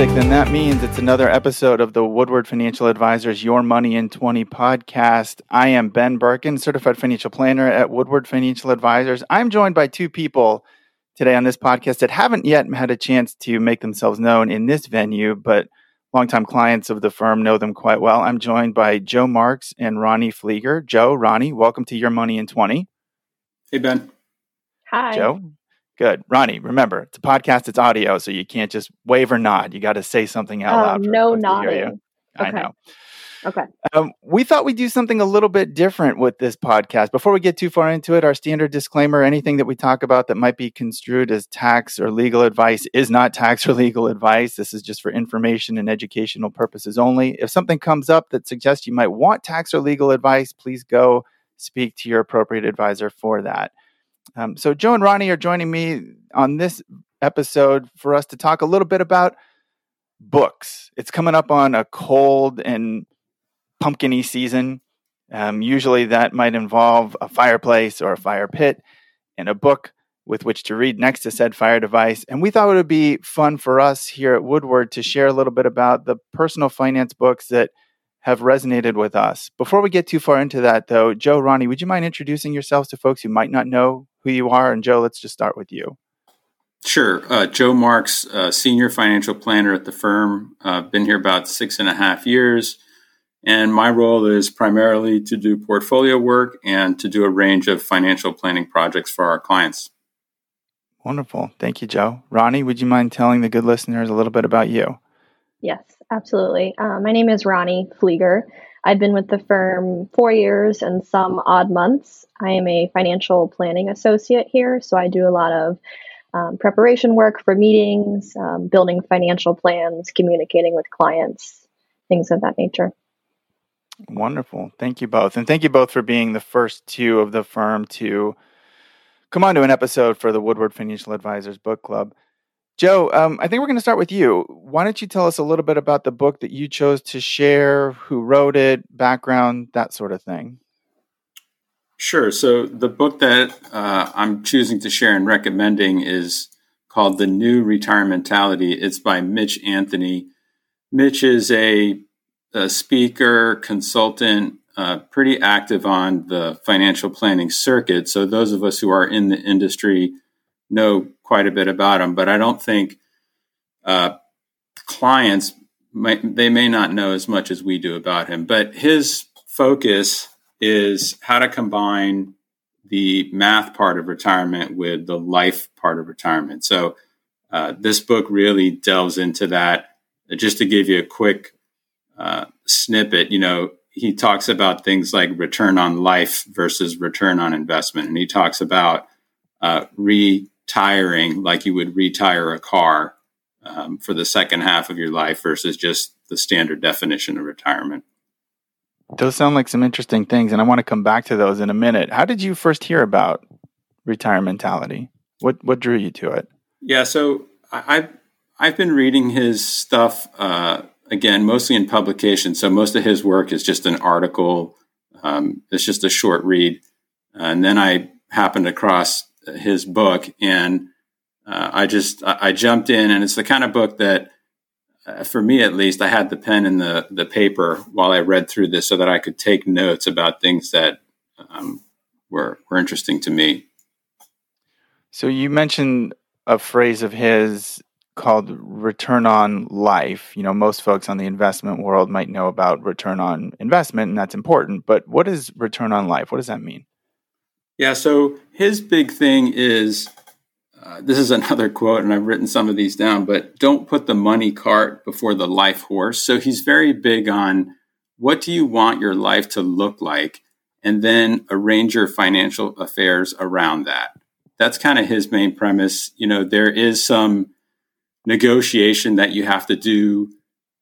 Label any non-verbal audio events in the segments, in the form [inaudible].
music, then that means it's another episode of the Woodward Financial Advisors Your Money in 20 podcast. I am Ben Birkin, certified financial planner at Woodward Financial Advisors. I'm joined by two people today on this podcast that haven't yet had a chance to make themselves known in this venue, but longtime clients of the firm know them quite well. I'm joined by Joe Marks and Ronnie Flieger. Joe, Ronnie, welcome to Your Money in 20. Hey, Ben. Hi. Joe, Good. Ronnie, remember, it's a podcast, it's audio, so you can't just wave or nod. You got to say something out um, loud. no nodding. I okay. know. Okay. Um, we thought we'd do something a little bit different with this podcast. Before we get too far into it, our standard disclaimer anything that we talk about that might be construed as tax or legal advice is not [laughs] tax or legal advice. This is just for information and educational purposes only. If something comes up that suggests you might want tax or legal advice, please go speak to your appropriate advisor for that. Um, so, Joe and Ronnie are joining me on this episode for us to talk a little bit about books. It's coming up on a cold and pumpkiny season. Um, usually, that might involve a fireplace or a fire pit and a book with which to read next to said fire device. And we thought it would be fun for us here at Woodward to share a little bit about the personal finance books that have resonated with us. Before we get too far into that, though, Joe, Ronnie, would you mind introducing yourselves to folks who might not know who you are? And Joe, let's just start with you. Sure. Uh, Joe Marks, uh, senior financial planner at the firm. I've uh, been here about six and a half years. And my role is primarily to do portfolio work and to do a range of financial planning projects for our clients. Wonderful. Thank you, Joe. Ronnie, would you mind telling the good listeners a little bit about you? Yes, absolutely. Uh, my name is Ronnie Flieger. I've been with the firm four years and some odd months. I am a financial planning associate here, so I do a lot of um, preparation work for meetings, um, building financial plans, communicating with clients, things of that nature. Wonderful. Thank you both. And thank you both for being the first two of the firm to come on to an episode for the Woodward Financial Advisors Book Club. Joe, um, I think we're going to start with you. Why don't you tell us a little bit about the book that you chose to share, who wrote it, background, that sort of thing? Sure. So, the book that uh, I'm choosing to share and recommending is called The New Retirementality. It's by Mitch Anthony. Mitch is a, a speaker, consultant, uh, pretty active on the financial planning circuit. So, those of us who are in the industry know quite a bit about him, but I don't think uh, clients might, they may not know as much as we do about him. But his focus is how to combine the math part of retirement with the life part of retirement. So uh, this book really delves into that. Just to give you a quick uh, snippet, you know, he talks about things like return on life versus return on investment, and he talks about uh, re tiring like you would retire a car um, for the second half of your life versus just the standard definition of retirement. Those sound like some interesting things, and I want to come back to those in a minute. How did you first hear about retirementality? What what drew you to it? Yeah, so I, have I've been reading his stuff uh, again, mostly in publication. So most of his work is just an article. Um, it's just a short read, and then I happened across his book, and uh, I just I, jumped in, and it's the kind of book that, uh, for me at least, I had the pen and the the paper while I read through this, so that I could take notes about things that um, were were interesting to me. So you mentioned a phrase of his called return on life. You know, most folks on the investment world might know about return on investment, and that's important. But what is return on life? What does that mean? Yeah, so his big thing is uh, this is [laughs] another quote, and I've written some of these down, but don't put the money cart before the life horse. So he's very big on what do you want your life to look like, and then arrange your financial affairs around that. That's kind of his main premise. You know, there is some negotiation that you have to do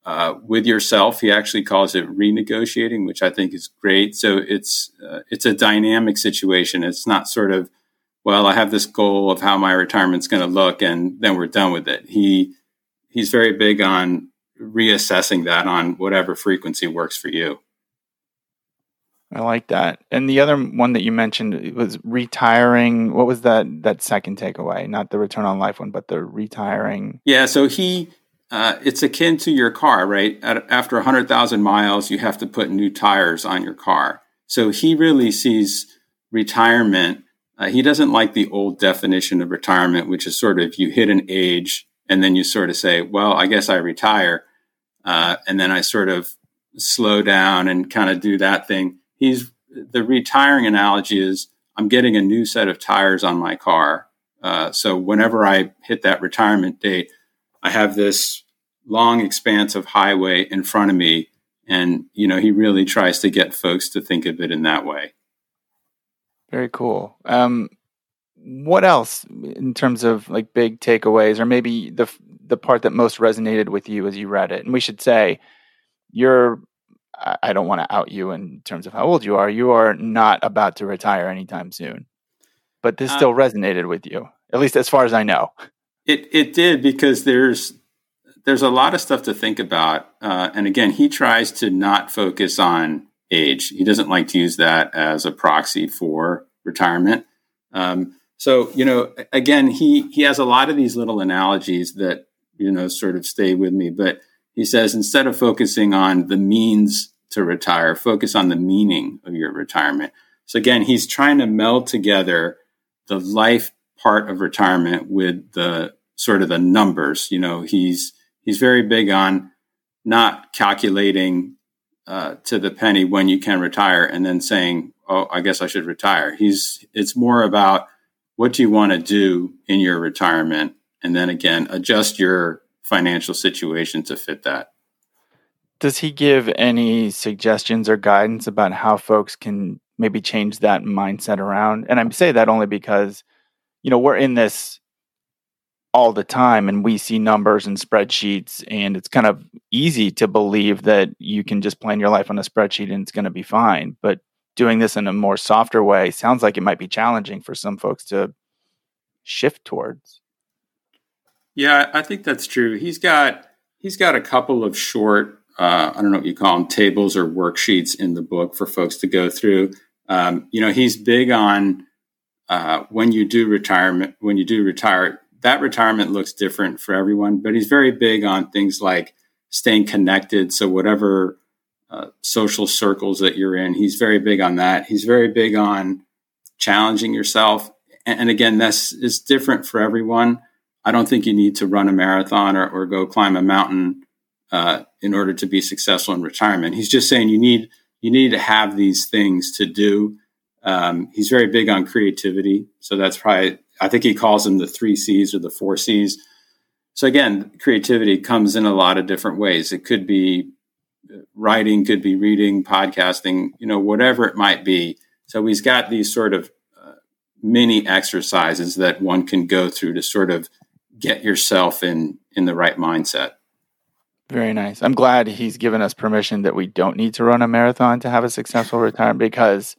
uh, with yourself. He actually calls it renegotiating, which I think is great. So it's uh, it's a dynamic situation. It's not sort of well, I have this goal of how my retirement's going to look, and then we're done with it. He he's very big on reassessing that on whatever frequency works for you. I like that. And the other one that you mentioned was retiring. What was that that second takeaway? Not the return on life one, but the retiring. Yeah, so he uh, it's akin to your car, right? At, after 100,000 miles, you have to put new tires on your car. So he really sees retirement. Uh, he doesn't like the old definition of retirement, which is sort of you hit an age and then you sort of say, well, I guess I retire. Uh, and then I sort of slow down and kind of do that thing. He's the retiring analogy is I'm getting a new set of tires on my car. Uh, so whenever I hit that retirement date, I have this long expanse of highway in front of me. And, you know, he really tries to get folks to think of it in that way. Very cool. Um, what else in terms of like big takeaways or maybe the the part that most resonated with you as you read it and we should say you're i don't want to out you in terms of how old you are you are not about to retire anytime soon but this uh, still resonated with you at least as far as i know it it did because there's there's a lot of stuff to think about uh, and again he tries to not focus on age he doesn't like to use that as a proxy for retirement um, so, you know, again, he, he has a lot of these little analogies that, you know, sort of stay with me. But he says instead of focusing on the means to retire, focus on the meaning of your retirement. So again, he's trying to meld together the life part of retirement with the sort of the numbers. You know, he's he's very big on not calculating uh, to the penny when you can retire and then saying, "Oh, I guess I should retire." He's it's more about what do you want to do in your retirement? And then again, adjust your financial situation to fit that. Does he give any suggestions or guidance about how folks can maybe change that mindset around? And I say that only because, you know, we're in this all the time and we see numbers and spreadsheets and it's kind of easy to believe that you can just plan your life on a spreadsheet and it's going to be fine. But doing this in a more softer way sounds like it might be challenging for some folks to shift towards. Yeah, I think that's true. He's got he's got a couple of short uh, I don't know what you call them tables or worksheets in the book for folks to go through. Um, you know, he's big on uh, when you do retirement when you do retire. That retirement looks different for everyone, but he's very big on things like staying connected. So whatever uh, social circles that you're in. He's very big on that. He's very big on challenging yourself. And, and again, this is different for everyone. I don't think you need to run a marathon or, or go climb a mountain uh, in order to be successful in retirement. He's just saying you need you need to have these things to do. Um, he's very big on creativity, so that's probably I think he calls them the three C's or the four C's. So again, creativity comes in a lot of different ways. It could be writing, could be reading, podcasting, you know, whatever it might be. So he's got these sort of uh, mini exercises that one can go through to sort of get yourself in in the right mindset. Very nice. I'm glad he's given us permission that we don't need to run a marathon to have a successful retirement because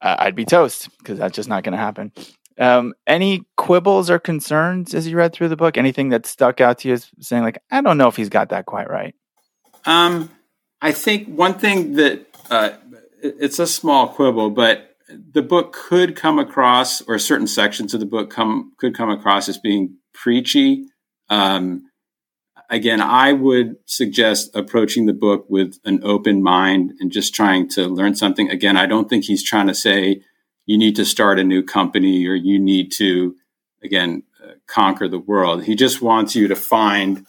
uh, I'd be toast because that's just not going to happen. Um, any quibbles or concerns as you read through the book? Anything that stuck out to you as saying like, I don't know if he's got that quite right? Um, I think one thing that uh, it's a small quibble, but the book could come across, or certain sections of the book come could come across as being preachy. Um, again, I would suggest approaching the book with an open mind and just trying to learn something. Again, I don't think he's trying to say you need to start a new company or you need to, again, uh, conquer the world. He just wants you to find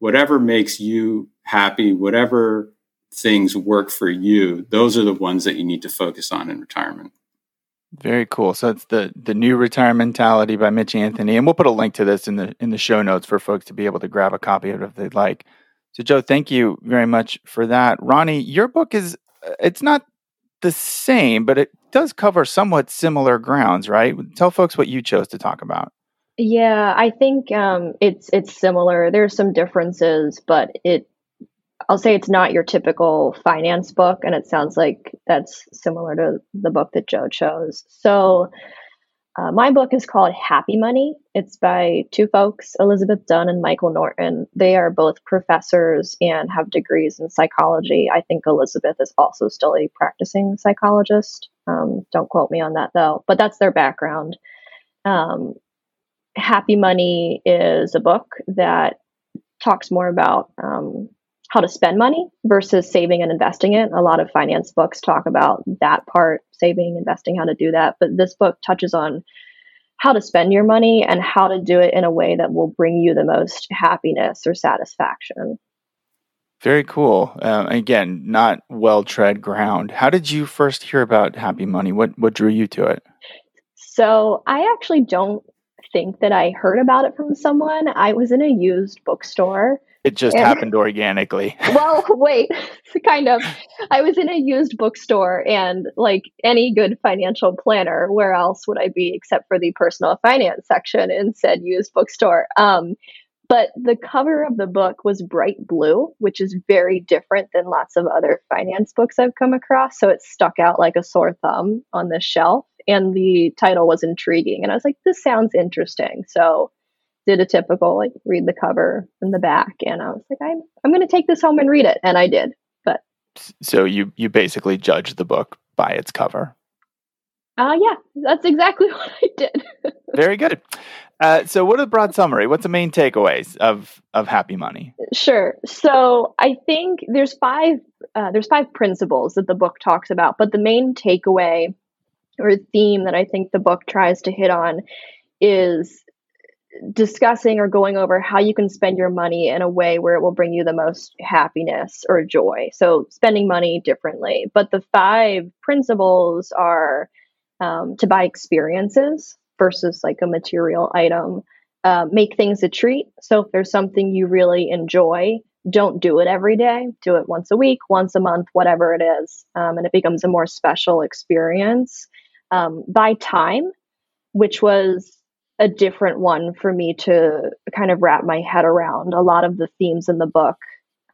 whatever makes you happy, whatever things work for you, those are the ones that you need to focus on in retirement. Very cool. So it's the the new retirement mentality by Mitch Anthony, and we'll put a link to this in the in the show notes for folks to be able to grab a copy of it if they'd like. So Joe, thank you very much for that. Ronnie, your book is it's not the same, but it does cover somewhat similar grounds, right? Tell folks what you chose to talk about. Yeah, I think um, it's it's similar. There's some differences, but it I'll say it's not your typical finance book, and it sounds like that's similar to the book that Joe chose. So, uh, my book is called Happy Money. It's by two folks, Elizabeth Dunn and Michael Norton. They are both professors and have degrees in psychology. I think Elizabeth is also still a practicing psychologist. Um, don't quote me on that though, but that's their background. Um, Happy Money is a book that talks more about um, how to spend money versus saving and investing it. A lot of finance books talk about that part, saving, investing, how to do that. But this book touches on how to spend your money and how to do it in a way that will bring you the most happiness or satisfaction. Very cool. Uh, again, not well tread ground. How did you first hear about Happy Money? What what drew you to it? So I actually don't think that I heard about it from someone. I was in a used bookstore. It just and, happened organically. [laughs] well, wait, [laughs] kind of. I was in a used bookstore, and like any good financial planner, where else would I be except for the personal finance section in said used bookstore? Um, but the cover of the book was bright blue, which is very different than lots of other finance books I've come across. So it stuck out like a sore thumb on the shelf. And the title was intriguing. And I was like, this sounds interesting. So did a typical like read the cover and the back. And I was like, I'm I'm gonna take this home and read it. And I did. But so you you basically judge the book by its cover. Uh yeah, that's exactly [laughs] what I did. Very good. Uh, so, what a broad summary? What's the main takeaways of of Happy Money? Sure. So, I think there's five uh, there's five principles that the book talks about, but the main takeaway or theme that I think the book tries to hit on is discussing or going over how you can spend your money in a way where it will bring you the most happiness or joy. So, spending money differently. But the five principles are um, to buy experiences versus like a material item. Uh, make things a treat. So if there's something you really enjoy, don't do it every day. Do it once a week, once a month, whatever it is, um, and it becomes a more special experience. Um, by time, which was a different one for me to kind of wrap my head around. A lot of the themes in the book,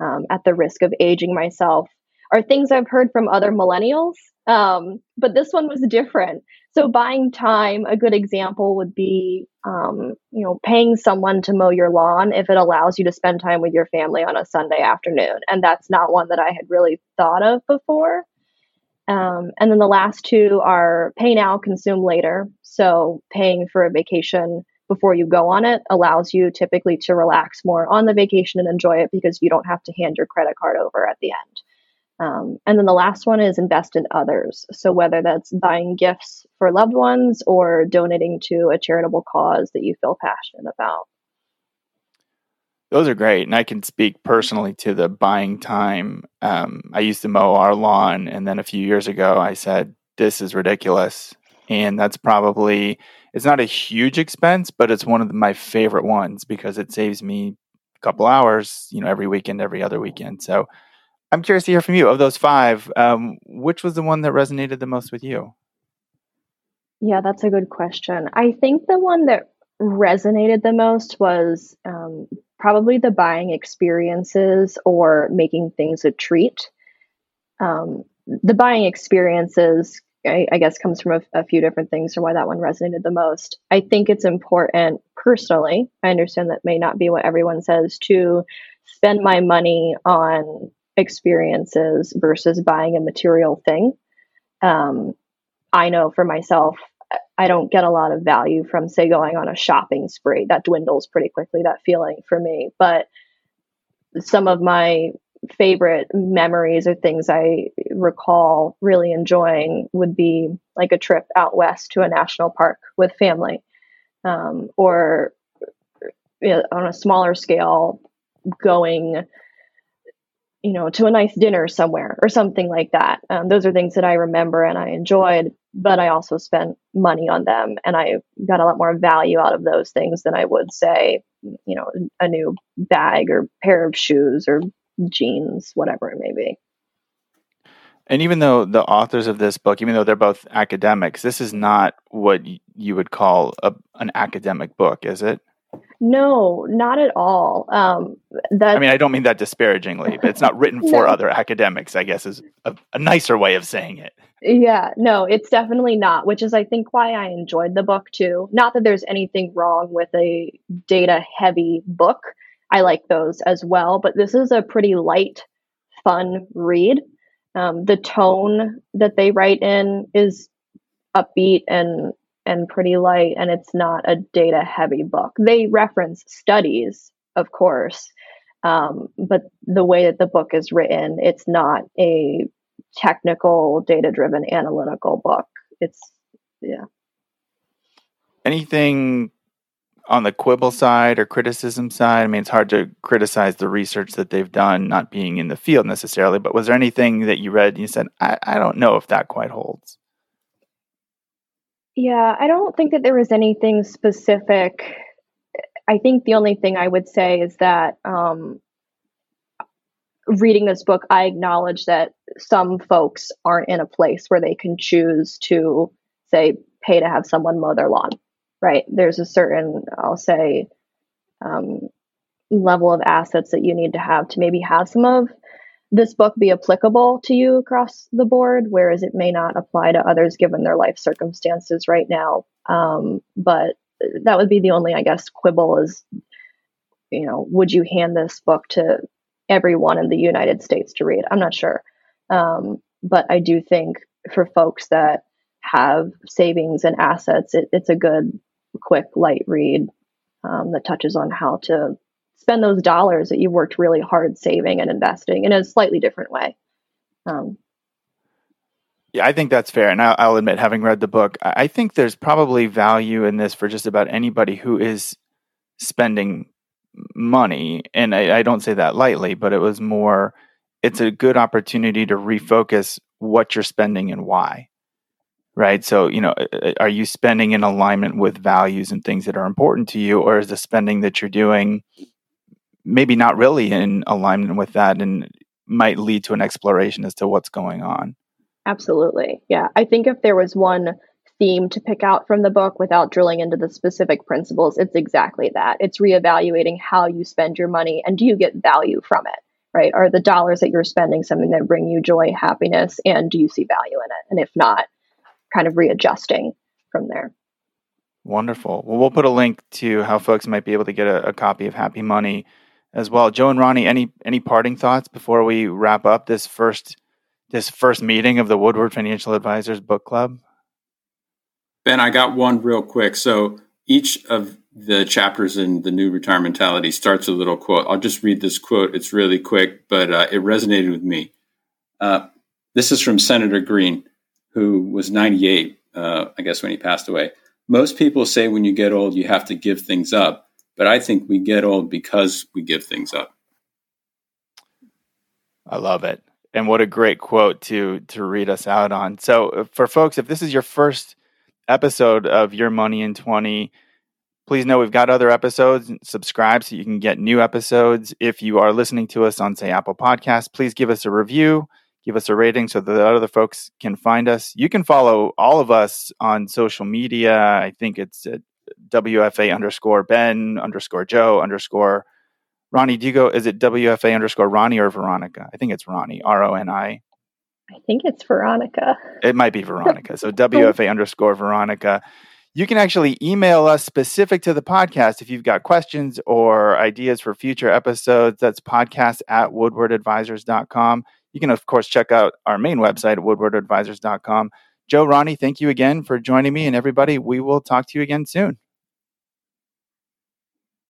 um, at the risk of aging myself, are things I've heard from other millennials. Um, but this one was different. So buying time, a good example would be, um, you know, paying someone to mow your lawn if it allows you to spend time with your family on a Sunday afternoon. And that's not one that I had really thought of before. Um, and then the last two are pay now, consume later. So paying for a vacation before you go on it allows you typically to relax more on the vacation and enjoy it because you don't have to hand your credit card over at the end. Um, and then the last one is invest in others. So whether that's buying gifts for loved ones or donating to a charitable cause that you feel passionate about. Those are great. And I can speak personally to the buying time. Um, I used to mow our lawn. And then a few years ago, I said, this is ridiculous. And that's probably, it's not a huge expense, but it's one of my favorite ones because it saves me a couple hours, you know, every weekend, every other weekend. So I'm curious to hear from you. Of those five, um, which was the one that resonated the most with you? Yeah, that's a good question. I think the one that resonated the most was um, probably the buying experiences or making things a treat. Um, the buying experiences, I, I guess, comes from a, a, few different things for why that one resonated the most. I think it's important personally. I understand that may not be what everyone says to spend my money on experiences versus buying a material thing. Um, I know for myself, I don't get a lot of value from, say, going on a shopping spree. That dwindles pretty quickly, that feeling for me. But some of my favorite memories or things I recall really enjoying would be like a trip out west to a national park with family, um, or you know, on a smaller scale, going you know, to a nice dinner somewhere or something like that. Um, those are things that I remember and I enjoyed, but I also spent money on them and I got a lot more value out of those things than I would say, you know, a new bag or pair of shoes or jeans, whatever it may be. And even though the authors of this book, even though they're both academics, this is not what you would call a, an academic book, is it? No, not at all. Um, that I mean, I don't mean that disparagingly, but it's not written for [laughs] no. other academics. I guess is a, a, nicer way of saying it. Yeah, no, it's definitely not. Which is, I think, why I enjoyed the book too. Not that there's anything wrong with a data-heavy book. I like those as well, but this is a pretty light, fun read. Um, the tone that they write in is upbeat and and pretty light, and it's not a data heavy book. They reference studies, of course, Um, but the way that the book is written, it's not a technical, data driven, analytical book. It's, yeah. Anything on the quibble side or criticism side? I mean, it's hard to criticize the research that they've done, not being in the field necessarily, but was there anything that you read and you said, I, I don't know if that quite holds? Yeah, I don't think that there was anything specific. I think the only thing I would say is that um, reading this book, I acknowledge that some folks aren't in a place where they can choose to, say, pay to have someone mow their lawn right? There's a certain, I'll say, um, level of assets that you need to have to maybe have some of this book be applicable to you across the board, whereas it may not apply to others given their life circumstances right now. Um, but that would be the only, I guess, quibble is, you know, would you hand this book to everyone in the United States to read? I'm not sure. Um, but I do think for folks that have savings and assets, it, it's a good quick, light read um, that touches on how to spend those dollars that you've worked really hard saving and investing in a slightly different way. Um, yeah, I think that's fair. And I'll, admit, having read the book, I think there's probably value in this for just about anybody who is spending money. And I, I don't say that lightly, but it was more, it's a good opportunity to refocus what you're spending and why right? So, you know, are you spending in alignment with values and things that are important to you, or is the spending that you're doing maybe not really in alignment with that and might lead to an exploration as to what's going on? Absolutely. Yeah. I think if there was one theme to pick out from the book without drilling into the specific principles, it's exactly that. It's reevaluating how you spend your money and do you get value from it? Right? Are the dollars that you're spending something that bring you joy, happiness, and do you see value in it? And if not, kind of readjusting from there. Wonderful. Well, we'll put a link to how folks might be able to get a, a, copy of Happy Money as well. Joe and Ronnie, any any parting thoughts before we wrap up this first this first meeting of the Woodward Financial Advisors Book Club? Ben, I got one real quick. So each of the chapters in the new retirement mentality starts a little quote. I'll just read this quote. It's really quick, but uh, it resonated with me. Uh, this is from Senator Green who was 98, uh, I guess, when he passed away. Most people say when you get old, you have to give things up. But I think we get old because we give things up. I love it. And what a great quote to to read us out on. So uh, for folks, if this is your first episode of Your Money in 20, please know we've got other episodes. Subscribe so you can get new episodes. If you are listening to us on, say, Apple Podcasts, please give us a review give us a rating so that other folks can find us. You can follow all of us on social media. I think it's WFA underscore Ben underscore Joe underscore Ronnie. Do you go? Is it WFA underscore Ronnie or Veronica? I think it's Ronnie. R O N I. I think it's Veronica. It might be Veronica. So [laughs] WFA underscore Veronica. You can actually email us specific to the podcast if you've got questions or ideas for future episodes. That's podcast at woodwardadvisors.com. You can, of course, check out our main website at woodwardadvisors.com. Joe, Ronnie, thank you again for joining me. And everybody, we will talk to you again soon.